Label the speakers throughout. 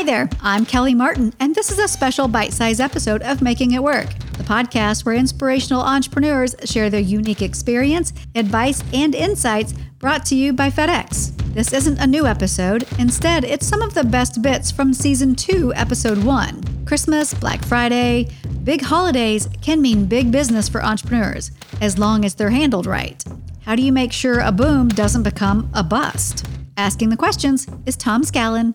Speaker 1: Hi there, I'm Kelly Martin, and this is a special bite sized episode of Making It Work, the podcast where inspirational entrepreneurs share their unique experience, advice, and insights brought to you by FedEx. This isn't a new episode, instead, it's some of the best bits from season two, episode one. Christmas, Black Friday, big holidays can mean big business for entrepreneurs, as long as they're handled right. How do you make sure a boom doesn't become a bust? Asking the questions is Tom Scallon.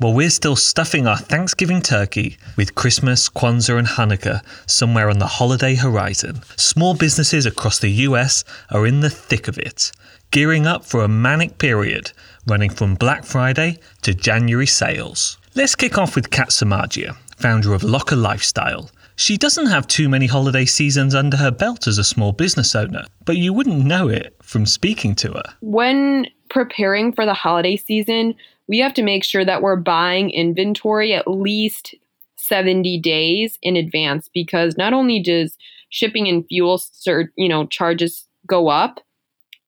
Speaker 2: Well, we're still stuffing our Thanksgiving turkey with Christmas, Kwanzaa, and Hanukkah somewhere on the holiday horizon. Small businesses across the US are in the thick of it, gearing up for a manic period running from Black Friday to January sales. Let's kick off with Kat Samagia, founder of Locker Lifestyle. She doesn't have too many holiday seasons under her belt as a small business owner, but you wouldn't know it from speaking to her.
Speaker 3: When preparing for the holiday season, we have to make sure that we're buying inventory at least 70 days in advance because not only does shipping and fuel you know charges go up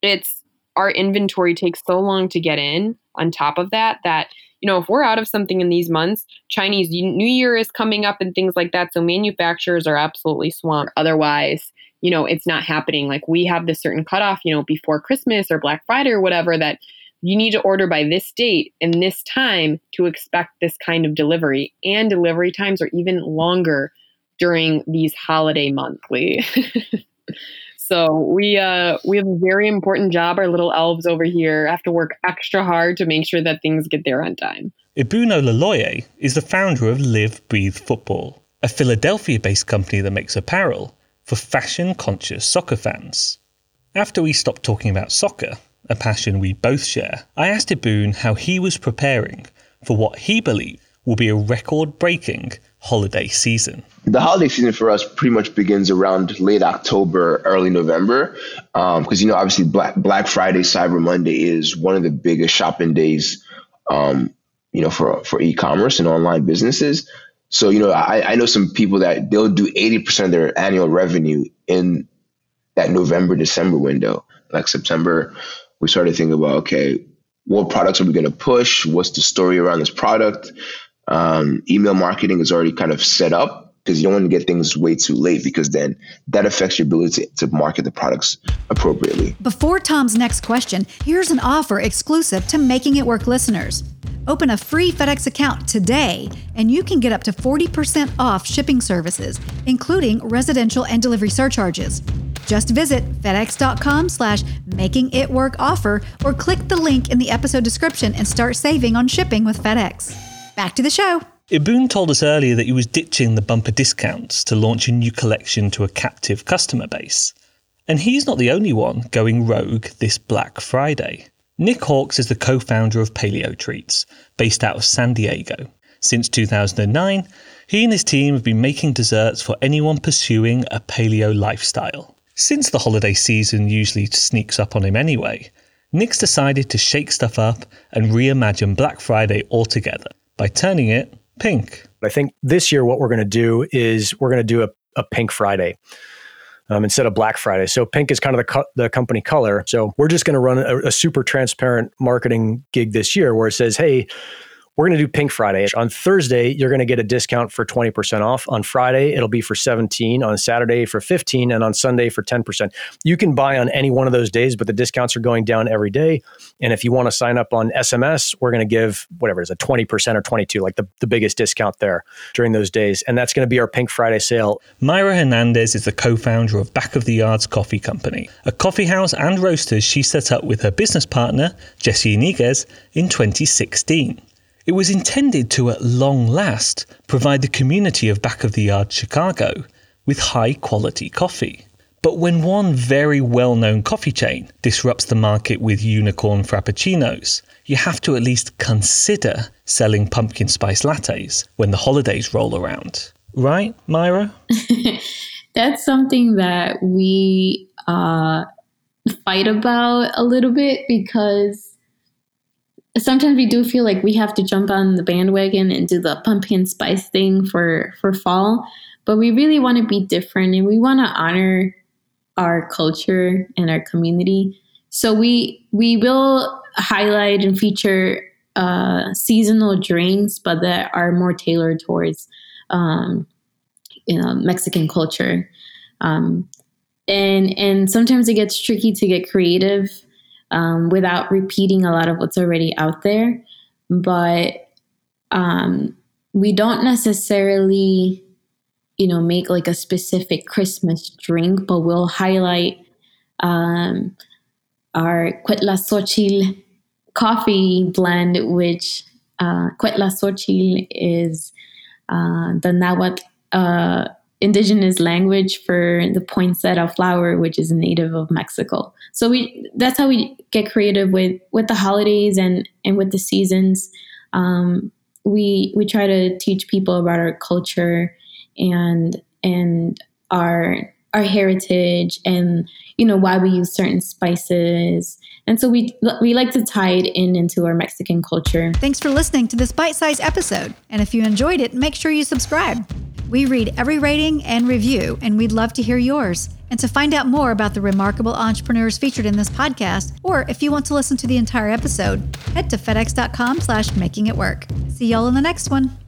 Speaker 3: it's our inventory takes so long to get in on top of that that you know if we're out of something in these months chinese new year is coming up and things like that so manufacturers are absolutely swamped otherwise you know it's not happening like we have this certain cutoff you know before christmas or black friday or whatever that you need to order by this date and this time to expect this kind of delivery. And delivery times are even longer during these holiday monthly. so we uh, we have a very important job. Our little elves over here have to work extra hard to make sure that things get there on time.
Speaker 2: Ibun Laloye is the founder of Live Breathe Futbol, a Philadelphia-based company that makes apparel for fashion-conscious soccer fans. After we stopped talking about soccer, a passion we both share, I asked Ibun how he was preparing for what he believed will be a record breaking holiday season.
Speaker 4: The holiday season for us pretty much begins around late October, early November, because um, you know obviously Black Black Friday, Cyber Monday is one of the biggest shopping days, um, you know, for for e-commerce and online businesses. So you know, I, I know some people that they'll do eighty percent of their annual revenue in that November December window, like September we started thinking about okay, what products are we going to push? What's the story around this product? Um, email marketing is already kind of set up because you don't want to get things way too late because then that affects your ability to, to market the products appropriately.
Speaker 1: Before Tom's next question, here's an offer exclusive to Making It Work listeners. Open a free FedEx account today, and you can get up to 40% off shipping services, including residential and delivery surcharges. Just visit fedex.com slash making it work offer or click the link in the episode description and start saving on shipping with FedEx. Back to the show.
Speaker 2: Ibun told us earlier that he was ditching the bumper discounts to launch a new collection to a captive customer base. And he's not the only one going rogue this Black Friday. Nick Hawks is the co founder of Paleo Treats, based out of San Diego. Since 2009, he and his team have been making desserts for anyone pursuing a paleo lifestyle. Since the holiday season usually sneaks up on him anyway, Nick's decided to shake stuff up and reimagine Black Friday altogether by turning it pink.
Speaker 5: I think this year what we're going to do is we're going to do a, a pink Friday. Um, instead of Black Friday. So pink is kind of the, co- the company color. So we're just going to run a, a super transparent marketing gig this year where it says, hey, we're going to do Pink Friday. On Thursday, you're going to get a discount for 20% off. On Friday, it'll be for 17, on Saturday for 15, and on Sunday for 10%. You can buy on any one of those days, but the discounts are going down every day. And if you want to sign up on SMS, we're going to give whatever is a 20% or 22, like the, the biggest discount there during those days. And that's going to be our Pink Friday sale.
Speaker 2: Myra Hernandez is the co-founder of Back of the Yards Coffee Company, a coffee house and roasters she set up with her business partner, Jesse Iniguez, in 2016. It was intended to, at long last, provide the community of Back of the Yard Chicago with high quality coffee. But when one very well known coffee chain disrupts the market with unicorn frappuccinos, you have to at least consider selling pumpkin spice lattes when the holidays roll around. Right, Myra?
Speaker 6: That's something that we uh, fight about a little bit because sometimes we do feel like we have to jump on the bandwagon and do the pumpkin spice thing for for fall but we really want to be different and we want to honor our culture and our community so we we will highlight and feature uh, seasonal drinks, but that are more tailored towards um, you know Mexican culture. Um, and and sometimes it gets tricky to get creative um, without repeating a lot of what's already out there. But um, we don't necessarily, you know, make like a specific Christmas drink, but we'll highlight um, our Cuetlaxochitl coffee blend, which uh, Cuetlaxochitl is uh, the Nahuatl uh, indigenous language for the poinsettia flower, which is native of Mexico. So we that's how we get creative with with the holidays and and with the seasons. Um, we we try to teach people about our culture and and our our heritage and you know why we use certain spices and so we we like to tie it in into our mexican culture
Speaker 1: thanks for listening to this bite-sized episode and if you enjoyed it make sure you subscribe we read every rating and review and we'd love to hear yours. And to find out more about the remarkable entrepreneurs featured in this podcast or if you want to listen to the entire episode head to fedex.com slash making it work. See y'all in the next one